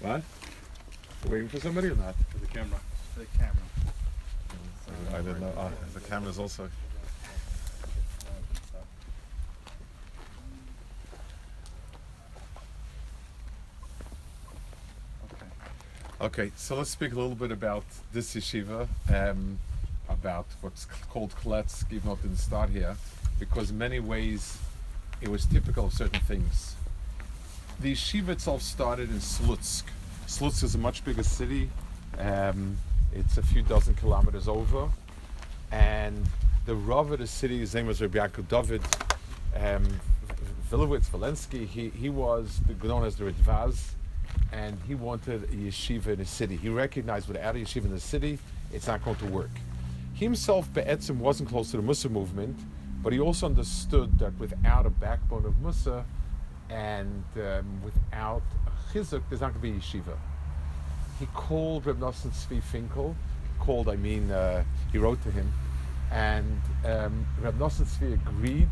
What? Waiting for somebody or not? For the camera. For The camera. I didn't know. Ah, the camera's also. Okay. Okay, so let's speak a little bit about this yeshiva, um, about what's called Kletsk, even though it didn't start here, because in many ways it was typical of certain things. The yeshiva itself started in Slutsk. Slutsk is a much bigger city. Um, it's a few dozen kilometers over, and the Rav of the city, his name was Rabbi Yaakov David um, Vilowitz Valensky. He, he was the, known as the Ridvaz, and he wanted a yeshiva in the city. He recognized without a yeshiva in the city, it's not going to work. He himself, Be'etzim, wasn't close to the Mussar movement, but he also understood that without a backbone of Mussar and um, without a chizuk, there's not going to be a yeshiva. He called Reb Nosson Tzvi Finkel, called, I mean, uh, he wrote to him, and um, Reb Nosson Tzvi agreed,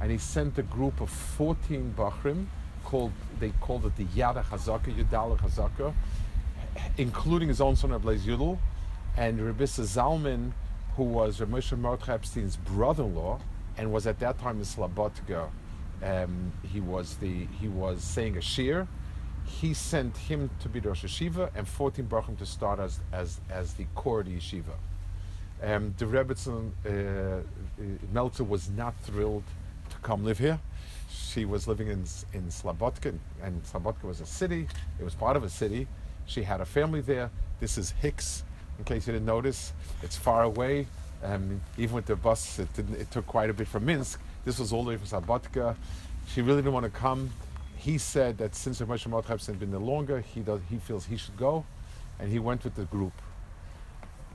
and he sent a group of 14 Bachrim, called, they called it the Yada Chazaka, Yudala Chazaka, including his own son, Reb Yudel, and Rebissa Zalman, who was Reb Moshe Mordechai Epstein's brother-in-law, and was at that time in Slobodka. Um, he was the he was saying a shir. He sent him to be Rosh Yeshiva and 14 Bachrim to start as, as, as the core of the yeshiva. Um, the Rebbetzin uh, uh, Meltzer was not thrilled to come live here. She was living in in Slobodka, and Slobodka was a city. It was part of a city. She had a family there. This is Hicks, in case you didn't notice. It's far away. Um, even with the bus, it, it took quite a bit from Minsk. This was all the way from Slobodka. She really didn't want to come. He said that since Rav Moshe Mordechai had been there longer, he does, he feels he should go, and he went with the group.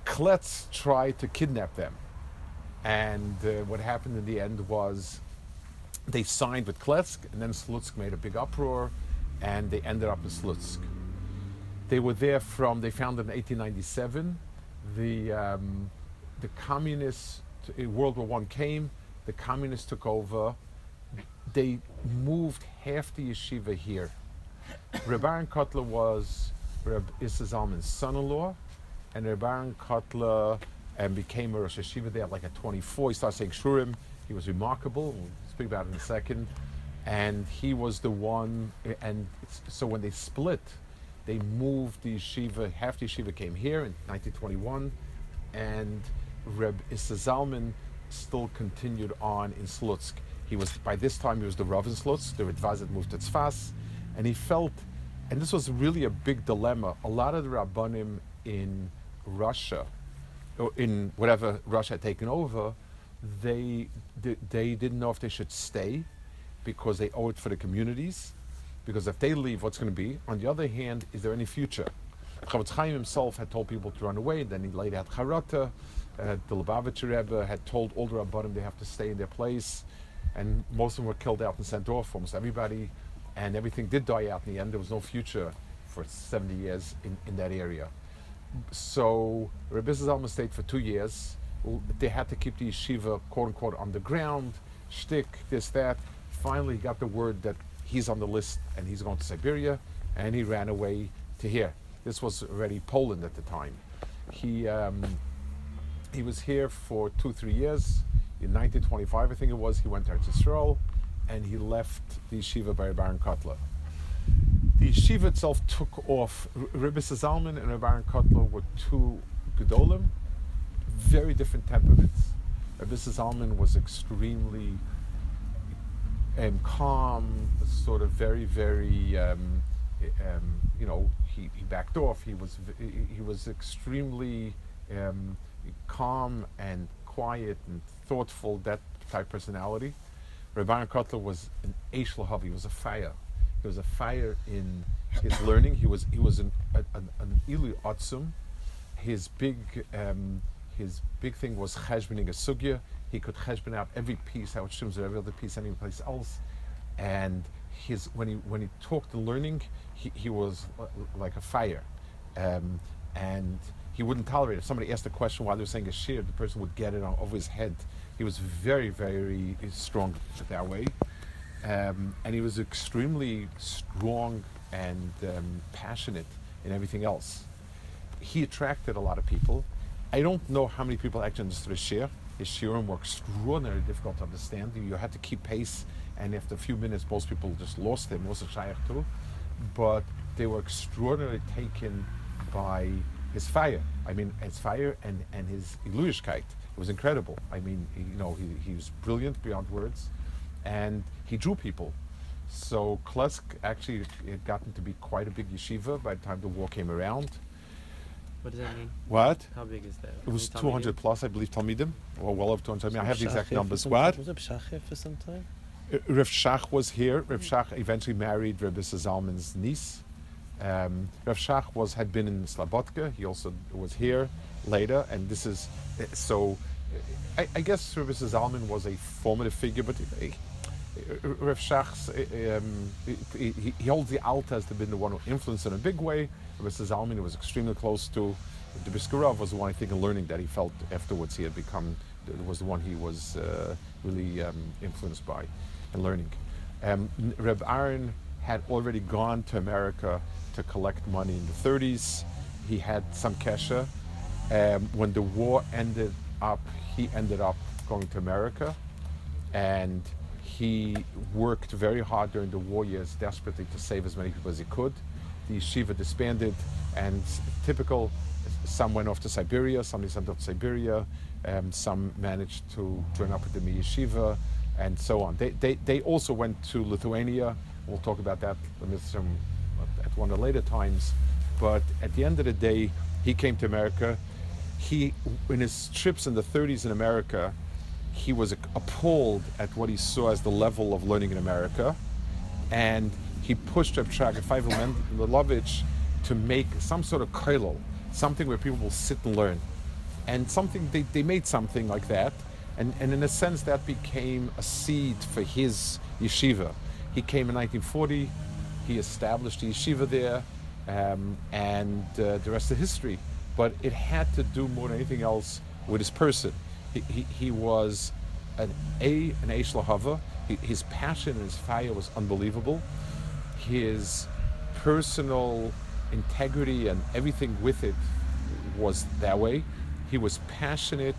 Kletsk tried to kidnap them. And uh, what happened in the end was they signed with Kletsk, and then Slutsk made a big uproar, and they ended up in Slutsk. They were there from, they founded in 1897. The, um, the communists, uh, World War One came, the communists took over. They moved half the yeshiva here. Reb Aaron Kotler was Reb Issa Zalman's son-in-law, and Reb Aaron Kotler and became a Rosh Yeshiva there like at 24. He started saying Shurim. He was remarkable. We'll speak about it in a second. And he was the one, and so when they split, they moved the yeshiva, half the yeshiva came here in 1921, and Reb Issa Zalman still continued on in Slutsk. He was, by this time, he was the Rav in Slutsk, the Ridvaz had moved to Tzfas, and he felt, and this was really a big dilemma, a lot of the Rabbanim in Russia, or in whatever Russia had taken over, they, they, they didn't know if they should stay because they owe it for the communities. Because if they leave, what's going to be? On the other hand, is there any future? Chofetz Chaim himself had told people to run away. Then he laid out Charata. Uh, the Lubavitcher Rebbe had told the Rabbanim they have to stay in their place. And most of them were killed out and sent off, almost everybody. And everything did die out in the end. There was no future for 70 years in, in that area. So Rebbe Zalman stayed for two years. They had to keep the yeshiva, quote unquote, on the ground, shtick, this, that. Finally, he got the word that he's on the list and he's going to Siberia, and he ran away to here. This was already Poland at the time. He um, he was here for two, three years. In 1925, I think it was, he went to Eretz and he left the yeshiva by Baron Kotler. The yeshiva itself took off. Rebbe Zalman and Baron Kotler were two gedolim, very different temperaments. Rebbe Zalman was extremely um, calm, sort of very, very, um, um, you know, he, he backed off. He was he- he was extremely um, calm and quiet and thoughtful. That type personality. Rabbi Kotler was an Eish Lahav. He was a fire. He was a fire in his learning. He was he was an an, an, Atzum. His big um, his big thing was cheshboning a sugya. He could cheshbon out every piece, how it shims every other piece any place else. And his when he when he talked the learning, he, he was like a fire, um, and he wouldn't tolerate it. If somebody asked a question while they were saying a shir, the person would get it over his head. He was very very strong that way, um, and he was extremely strong and um, passionate in everything else. He attracted a lot of people. I don't know how many people actually understood his shir. His shirim were extraordinarily difficult to understand. You had to keep pace, and after a few minutes, most people just lost him, was a shaykh too. But they were extraordinarily taken by his fire. I mean, his fire and, and his illuishkeit. It was incredible. I mean, he, you know, he, he was brilliant beyond words, and he drew people. So Kletsk actually had gotten to be quite a big yeshiva by the time the war came around. What does that mean? What? How big is that? It was How many 200 plus, I believe, Talmidim, or well over 200. I mean, I have the exact numbers. some- What? Was it Shachir for some time? Uh, Rav Shach was here. Rav Shach eventually married Rabbi Zalman's niece. Um, Rav Shach was had been in Slobodka. He also was here later, and this is uh, so. uh, I, I guess Rabbi Zalman was a formative figure, but uh, uh, Rav Shach's um, he, he- he holds the Alta as to been the one who influenced in a big way. Rabbi Zalman was extremely close to. The was the one I think in learning that he felt afterwards he had become was the one he was uh, really um, influenced by and learning. Um, Reb Aaron had already gone to America to collect money in the 30s. He had some kesha. Um, when the war ended up, he ended up going to America, and he worked very hard during the war years, desperately to save as many people as he could. The yeshiva disbanded, and typical, some went off to Siberia, some sent off to Siberia, um, some managed to join up with the yeshiva, and so on. They, they, they also went to Lithuania. We'll talk about that with some, at one of the later times. But at the end of the day, he came to America. He, in his trips in the 30s in America, he was appalled at what he saw as the level of learning in America, and he pushed Reb Shraga Feivel to make some sort of koilel, something where people will sit and learn, and something they, they made something like that, and, and in a sense that became a seed for his yeshiva. He came in 1940, he established the yeshiva there, um, and uh, the rest of history. But it had to do more than anything else with his person. He, he, he was an A, an Eish Lahava. He, his passion and his fire was unbelievable. His personal integrity and everything with it was that way. He was passionate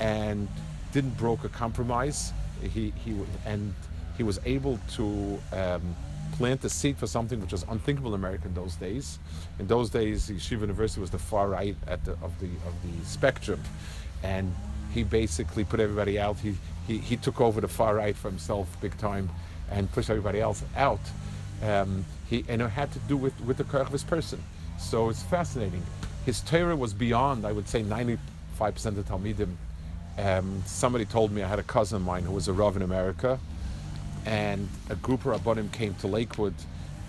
and didn't broke a compromise. He, he and he was able to um, plant a seed for something which was unthinkable in America in those days. In those days, Yeshiva University was the far right at the, of the of the spectrum, and he basically put everybody out. He, he he took over the far right for himself big time, and pushed everybody else out. Um, he and it had to do with with the character of his person. So it's fascinating. His Torah was beyond, I would say, 95% of Talmidim. Um, somebody told me I had a cousin of mine who was a Rav in America, and a group of Rabbanim came to Lakewood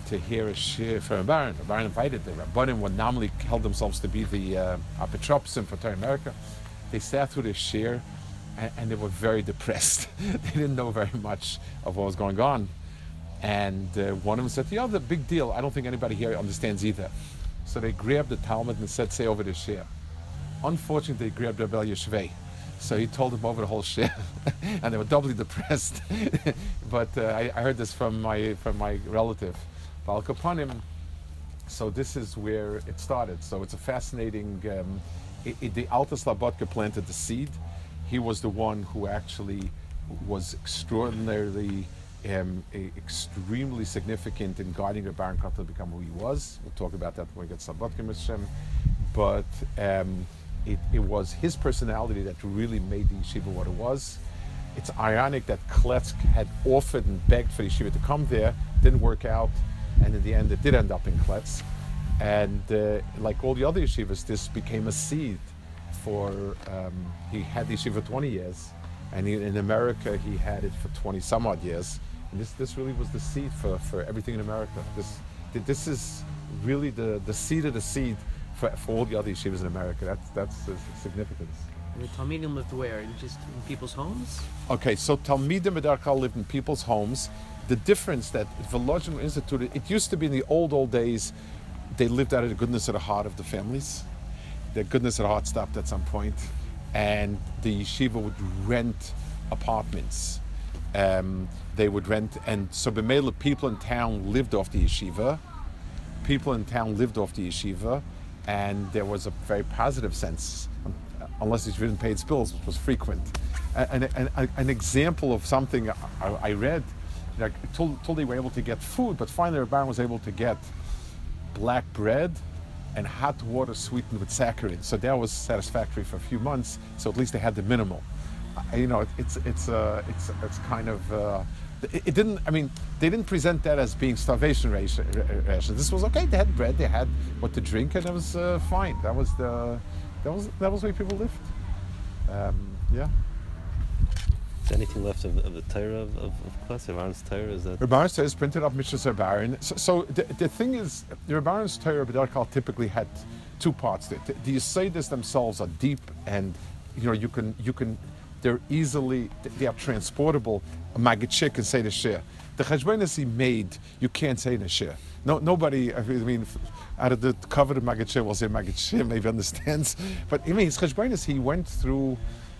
to hear a shir from. The Baron invited them. the Rabbanim, what normally held themselves to be the uh, Apotropsim for Torah America. They sat through the shir, and, and they were very depressed. they didn't know very much of what was going on. And uh, one of them said, "Yeah, the big deal. I don't think anybody here understands either." So they grabbed the Talmud and said, "Say over the shir." Unfortunately, they grabbed Rebbe Yeshvei. So he told them over the whole shit, and they were doubly depressed. but uh, I, I heard this from my from my relative, Kapanim. So this is where it started. So it's a fascinating. Um, it, it, the Alta Slabotka planted the seed. He was the one who actually was extraordinarily, um, e- extremely significant in guiding the Baron Kotler to become who he was. We'll talk about that when we get Slabotka Mishem. But um, it, it was his personality that really made the yeshiva what it was. It's ironic that Kletsk had offered and begged for the yeshiva to come there, didn't work out, and in the end it did end up in Kletsk. And uh, like all the other yeshivas, this became a seed for, um, he had the yeshiva for 20 years, and in America he had it for 20 some odd years. And this, this really was the seed for, for everything in America. This, this is really the, the seed of the seed for, for all the other yeshivas in America. That's, that's the significance. And the Talmidim lived where? In just in people's homes? Okay, so Talmidim Medarkal lived in people's homes. The difference that the Volozhin instituted, it used to be in the old, old days, they lived out of the goodness of the heart of the families. The goodness of the heart stopped at some point, and the yeshiva would rent apartments. Um, they would rent, and so Bemela people in town lived off the yeshiva, people in town lived off the yeshiva, and there was a very positive sense, um, unless it didn't pay its bills, which was frequent. And, and, and an example of something I, I read, like, told, they were able to get food, but finally Rabban was able to get black bread and hot water sweetened with saccharin. So that was satisfactory for a few months. So at least they had the minimal. You know, it's it's uh, it's it's kind of. Uh, it, didn't. I mean, they didn't present that as being starvation ration. ration. This was okay. They had bread. They had what to drink, and it was uh, fine. That was the. That was that was the way people lived. Um, yeah. Is there anything left of, of the Torah of, of, of class? Aaron's Torah? Is that Rabbanan says printed up Mishnah Rabbanan. So, so the, the thing is, the Rabbanan's Torah B'derkal typically had two parts. The, the Yisaitis themselves are deep, and you know you can you can they're easily they are transportable. A Magachik can say the share. The Cheshbonis he made, you can't say the share. No, nobody. I mean, out of the coveted Magachik, will say Magachik maybe understands. But I mean, his Cheshbonis he went through.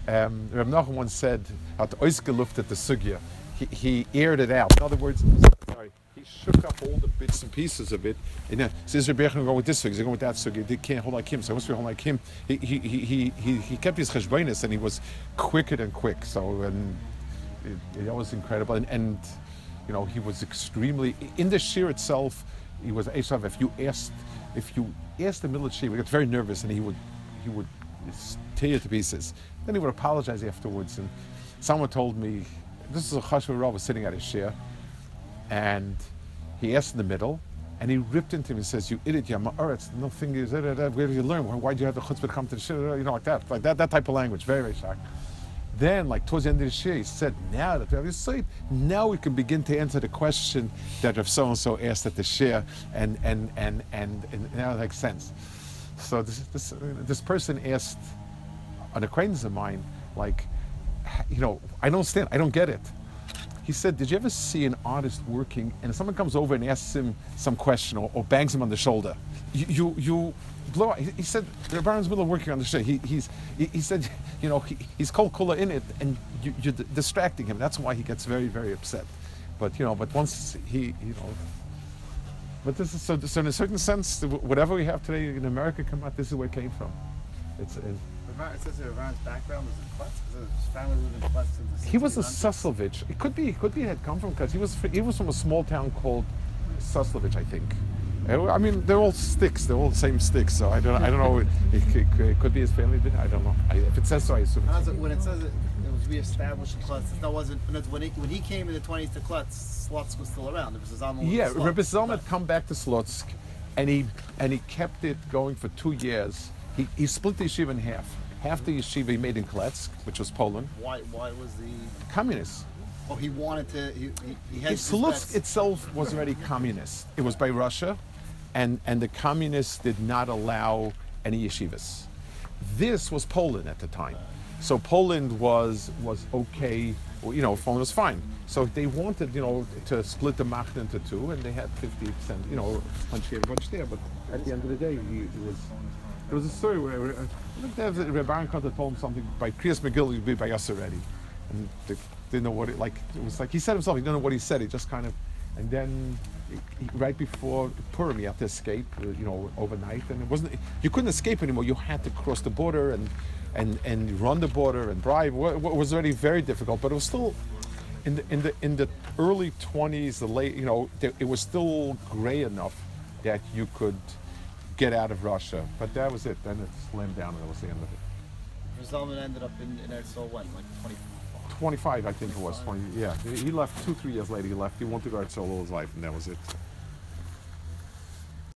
Um, Reb Nachum once said, "At oisgeluftet the sugya." He, he aired it out. In other words, sorry, shook up all the bits and pieces of it. And then says Rebbe Yechon go with this figure, going with that sugi. They can't hold like him, so must be hold like him. He he he he, he, kept his cheshbonis and he was quicker than quick. So and it, it was incredible. And, and you know he was extremely in the shear itself. He was Esav. If you asked, if you asked the military, he got very nervous and he would he would tear you to pieces. Then he would apologize afterwards. And someone told me, this is a Chashva Rav was sitting at his chair, and he asked in the middle, and he ripped into him and says, "You idiot, you're ma'aretz. No thing da, da, da. Where did you learn? Why did you have the chutzpah to come to the shir? You know, like that, like that, that type of language. Very, very shocked." Then, like towards the end of the shir, he said, "Now that we have site, now we can begin to answer the question that if so and so asked at the shir, and and and and, and now it makes sense." So this this this person asked an acquaintance of mine, like, you know, I don't stand, I don't get it. He said, Did you ever see an artist working and someone comes over and asks him some question or, or bangs him on the shoulder? You, you, you blow out. He, he said, the Baron's middle working on the show. He, he's, he, he said, you know, he, he's cold cooler in it and you, you're d- distracting him. That's why he gets very, very upset. But, you know, but once he, you know, but this is so, so in a certain sense, whatever we have today in America come out, this is where it came from. It's, it's It says Ravon's background was in Klutz. His family lived in Klutz He was a 1600s. Suslovich. It could be. It could be. It had come from because he was. He was from a small town called Suslovich, I think. I mean, they're all sticks. They're all the same sticks. So I don't. I don't know. It, it, could- it could be his family did. I don't know. I, if it says so, I assume. It's it, when it says it, it was reestablished in Klutz, that wasn't when, he, when he came in the 20s to Klutz, Slutsk was still around. It was yeah, Rebbe Zalman had come back to Slutsk, and he and he kept it going for two years. He, he split the yeshiva in half. Half the yeshiva he made in Kletsk, which was Poland, Why, why was the. communists. Oh, he wanted to. He, he, he had his Slutsk itself was already communist. It was by Russia, and, and the communists did not allow any yeshivas. This was Poland at the time. So Poland was was okay, you know, Poland was fine. So they wanted, you know, to split the Macht into two, and they had 50%, you know, punch here, punch there. But at the end of the day, he, it was there was a story where uh, I think there was a Rebbe Kanta told him something by Kriyas McGill, you'd be by us already. And they didn't know what it like. It was like he said himself, he didn't know what he said. He just kind of, and then he, right before Purim, he had to escape, uh, you know, overnight, and it wasn't. You couldn't escape anymore. You had to cross the border and and and run the border and bribe. It was already very difficult, but it was still. In the, in the in the early 20s, the late you know, there, it was still gray enough that you could get out of Russia. But that was it. Then it slammed down, and that was the end of it. Zalman ended up in, in Eretz when? Like 20. 25, I think it was. 20, yeah, he he left two, three years later. He left. He wanted to go out solo his life, and that was it.